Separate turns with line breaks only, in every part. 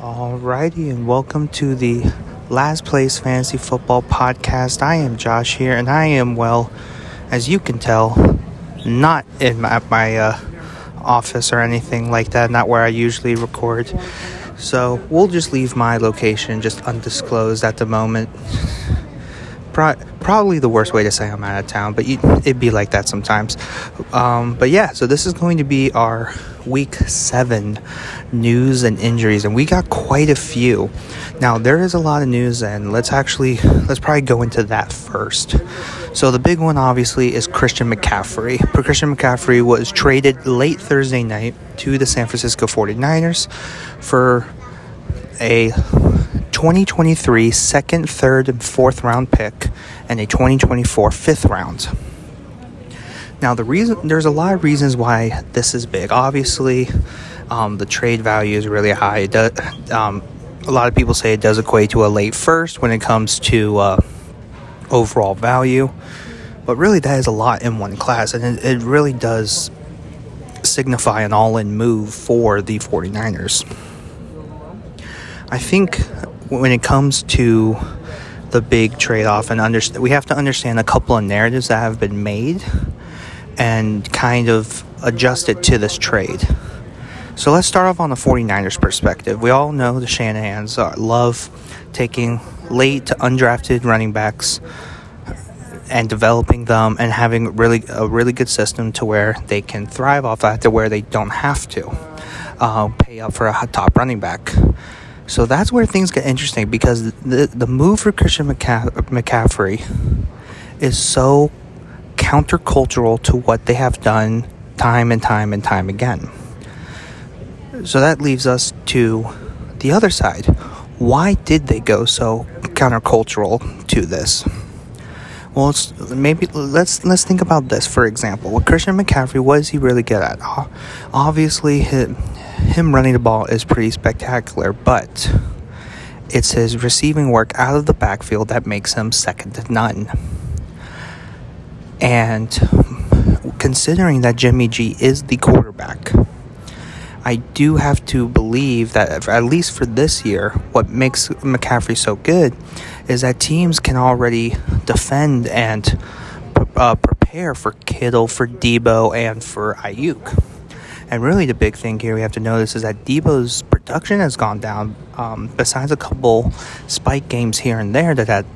Alrighty, and welcome to the Last Place Fantasy Football Podcast. I am Josh here, and I am, well, as you can tell, not in my, my uh, office or anything like that, not where I usually record. So we'll just leave my location just undisclosed at the moment. Pro- probably the worst way to say I'm out of town, but you, it'd be like that sometimes. Um, but yeah, so this is going to be our week seven news and injuries, and we got quite a few. Now there is a lot of news, and let's actually let's probably go into that first. So the big one, obviously, is Christian McCaffrey. Christian McCaffrey was traded late Thursday night to the San Francisco 49ers for a 2023 second, third, and fourth round pick, and a 2024 fifth round. Now, the reason there's a lot of reasons why this is big. Obviously, um, the trade value is really high. It does, um, a lot of people say it does equate to a late first when it comes to uh, overall value, but really that is a lot in one class, and it, it really does signify an all in move for the 49ers. I think when it comes to the big trade off and understand we have to understand a couple of narratives that have been made and kind of adjust it to this trade. So let's start off on the 49ers perspective. We all know the Shanahans love taking late to undrafted running backs and developing them and having really a really good system to where they can thrive off that to where they don't have to uh, pay up for a top running back. So that's where things get interesting because the the move for Christian McCaffrey is so countercultural to what they have done time and time and time again. So that leaves us to the other side. Why did they go so countercultural to this? Well, maybe let's let's think about this. For example, with Christian McCaffrey, what is he really good at? Obviously, him, him running the ball is pretty spectacular, but it's his receiving work out of the backfield that makes him second to none. And considering that Jimmy G is the quarterback, I do have to believe that, at least for this year, what makes McCaffrey so good is that teams can already defend and uh, prepare for Kittle, for Deebo, and for Aiyuk. And really, the big thing here we have to notice is that Deebo's production has gone down. Um, besides a couple spike games here and there, that, that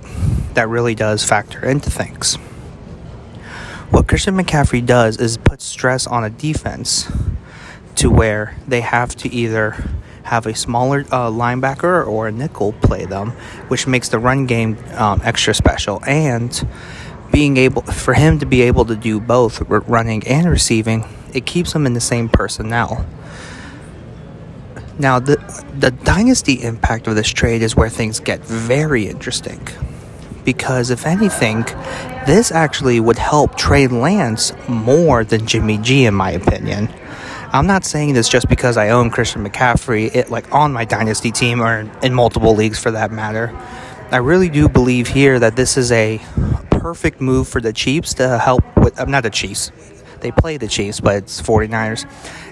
that really does factor into things. What Christian McCaffrey does is put stress on a defense to where they have to either have a smaller uh, linebacker or a nickel play them, which makes the run game um, extra special. And being able for him to be able to do both running and receiving, it keeps them in the same personnel. Now, the the dynasty impact of this trade is where things get very interesting. Because if anything, this actually would help Trey Lance more than Jimmy G, in my opinion. I'm not saying this just because I own Christian McCaffrey, it like on my dynasty team or in multiple leagues for that matter. I really do believe here that this is a perfect move for the Chiefs to help with uh, not the Chiefs. They play the Chiefs, but it's 49ers.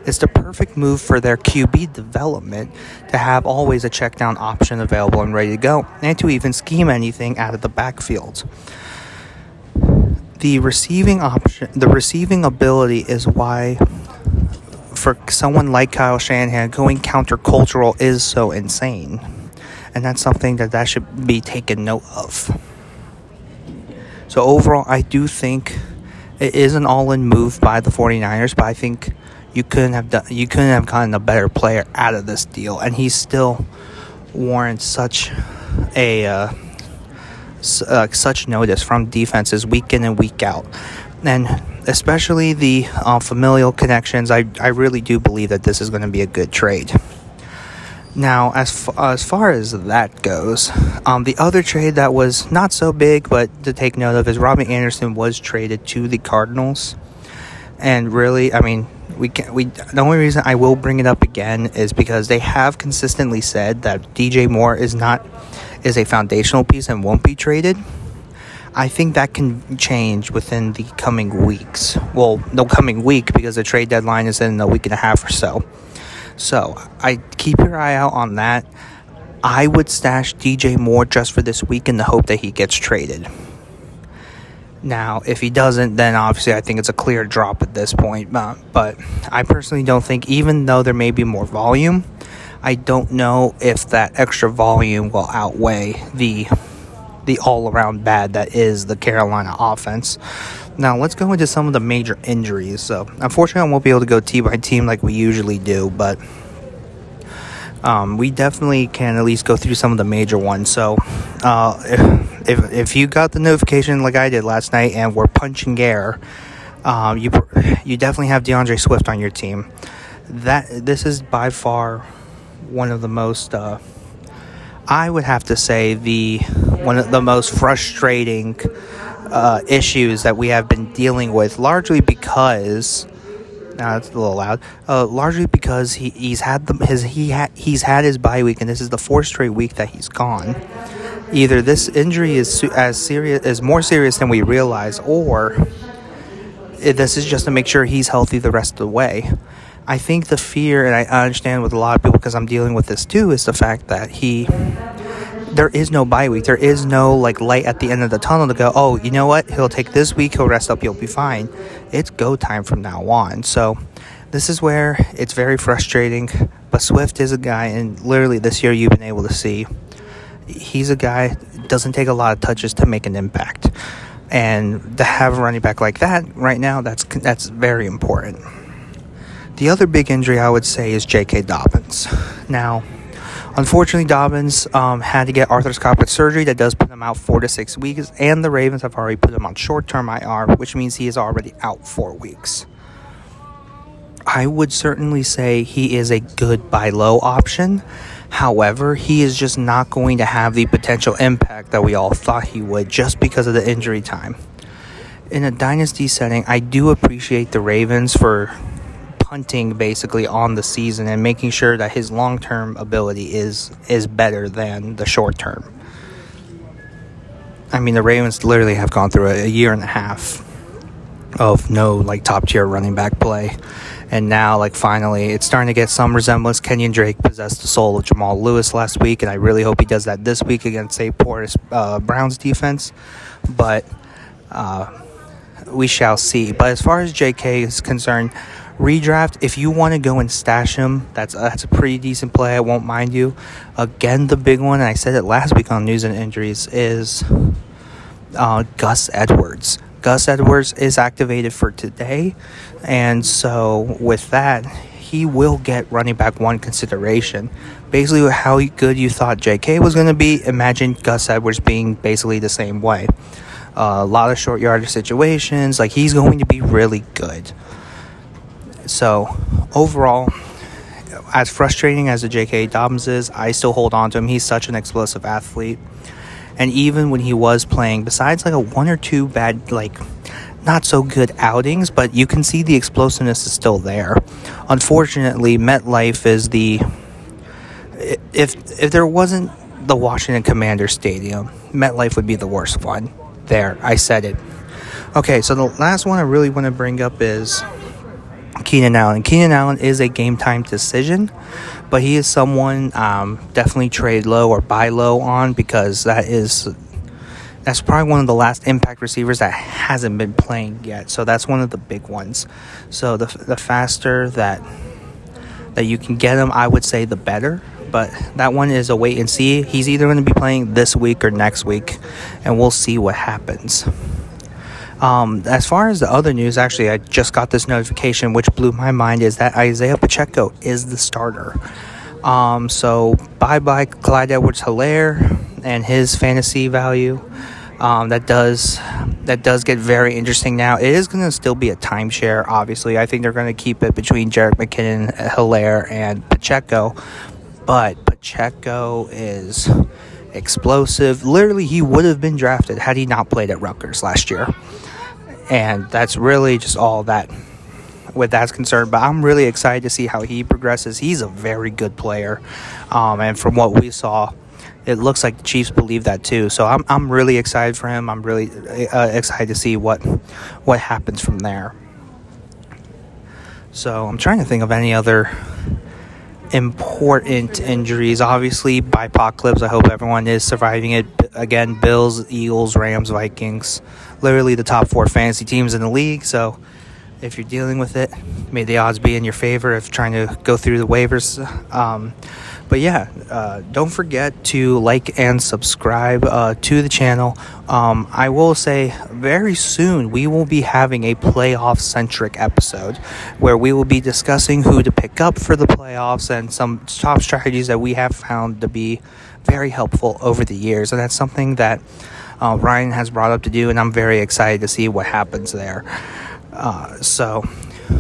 It's the perfect move for their QB development to have always a check down option available and ready to go, and to even scheme anything out of the backfield the receiving option the receiving ability is why for someone like Kyle Shanahan, going countercultural is so insane. And that's something that that should be taken note of. So overall, I do think it is an all-in move by the 49ers, but I think you couldn't have done you couldn't have gotten a better player out of this deal and he still warrants such a uh, uh, such notice from defenses week in and week out. And especially the uh, familial connections, I, I really do believe that this is going to be a good trade. Now, as, f- as far as that goes, um, the other trade that was not so big but to take note of is Robbie Anderson was traded to the Cardinals. And really, I mean, we can we the only reason I will bring it up again is because they have consistently said that DJ Moore is not is a foundational piece and won't be traded. I think that can change within the coming weeks. Well, no coming week because the trade deadline is in a week and a half or so. So I keep your eye out on that. I would stash DJ Moore just for this week in the hope that he gets traded. Now, if he doesn't, then obviously I think it's a clear drop at this point. Uh, but I personally don't think, even though there may be more volume, I don't know if that extra volume will outweigh the the all around bad that is the Carolina offense. Now, let's go into some of the major injuries. So, unfortunately, I won't be able to go team by team like we usually do, but um, we definitely can at least go through some of the major ones. So, uh, if, if you got the notification like I did last night and we're punching air, um, you you definitely have D'Andre Swift on your team. That this is by far one of the most. Uh, I would have to say the one of the most frustrating uh, issues that we have been dealing with, largely because now it's a little loud. Uh, largely because he, he's had the, his he ha, he's had his bye week, and this is the fourth straight week that he's gone. Either this injury is as serious is more serious than we realize, or this is just to make sure he's healthy the rest of the way. I think the fear, and I understand with a lot of people because I'm dealing with this too, is the fact that he there is no bye week. There is no like light at the end of the tunnel to go, oh, you know what? He'll take this week, he'll rest up, he'll be fine. It's go time from now on. So this is where it's very frustrating. But Swift is a guy, and literally this year you've been able to see he's a guy doesn't take a lot of touches to make an impact. And to have a running back like that right now, that's that's very important. The other big injury I would say is J.K. Dobbins. Now, Unfortunately, Dobbins um, had to get arthroscopic surgery that does put him out four to six weeks, and the Ravens have already put him on short term IR, which means he is already out four weeks. I would certainly say he is a good buy low option. However, he is just not going to have the potential impact that we all thought he would just because of the injury time. In a dynasty setting, I do appreciate the Ravens for punting basically on the season and making sure that his long term ability is is better than the short term. I mean, the Ravens literally have gone through a, a year and a half of no like top tier running back play. And now, like, finally, it's starting to get some resemblance. Kenyon Drake possessed the soul of Jamal Lewis last week, and I really hope he does that this week against a porous uh, Browns defense. But uh, we shall see. But as far as JK is concerned, Redraft, if you want to go and stash him, that's that's a pretty decent play. I won't mind you. Again, the big one, and I said it last week on news and injuries, is uh, Gus Edwards. Gus Edwards is activated for today, and so with that, he will get running back one consideration. Basically, how good you thought J.K. was going to be, imagine Gus Edwards being basically the same way. Uh, a lot of short yardage situations, like he's going to be really good. So, overall, as frustrating as the J.K. Dobbins is, I still hold on to him. He's such an explosive athlete. And even when he was playing, besides like a one or two bad, like, not so good outings, but you can see the explosiveness is still there. Unfortunately, MetLife is the. If, if there wasn't the Washington Commander Stadium, MetLife would be the worst one. There, I said it. Okay, so the last one I really want to bring up is Keenan Allen. Keenan Allen is a game time decision, but he is someone um, definitely trade low or buy low on because that is that's probably one of the last impact receivers that hasn't been playing yet. So that's one of the big ones. So the the faster that that you can get him, I would say the better. But that one is a wait and see. He's either going to be playing this week or next week, and we'll see what happens. Um, as far as the other news, actually, I just got this notification, which blew my mind, is that Isaiah Pacheco is the starter. Um, so bye bye Clyde Edwards Helaire and his fantasy value. Um, that does that does get very interesting now. It is going to still be a timeshare, obviously. I think they're going to keep it between Jerick McKinnon, Helaire, and Pacheco. But Pacheco is explosive. Literally, he would have been drafted had he not played at Rutgers last year and that's really just all that with that's concerned. But I'm really excited to see how he progresses. He's a very good player, um, and from what we saw, it looks like the Chiefs believe that too. So I'm I'm really excited for him. I'm really uh, excited to see what what happens from there. So I'm trying to think of any other important injuries. Obviously, bye apocalypse, I hope everyone is surviving it. Again, Bills, Eagles, Rams, Vikings, literally the top four fantasy teams in the league. So if you're dealing with it, may the odds be in your favor of trying to go through the waivers. Um, but yeah, uh, don't forget to like and subscribe uh, to the channel. Um, I will say very soon we will be having a playoff centric episode where we will be discussing who to pick up for the playoffs and some top strategies that we have found to be very helpful over the years. And that's something that uh, Ryan has brought up to do, and I'm very excited to see what happens there. Uh, so,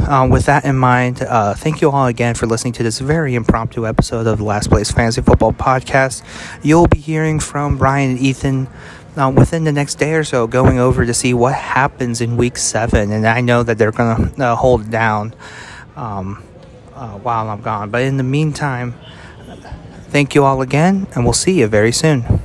um, with that in mind, uh, thank you all again for listening to this very impromptu episode of the Last Place Fantasy Football Podcast. You'll be hearing from Ryan and Ethan uh, within the next day or so, going over to see what happens in Week Seven, and I know that they're going to uh, hold down um, uh, while I'm gone. But in the meantime, thank you all again, and we'll see you very soon.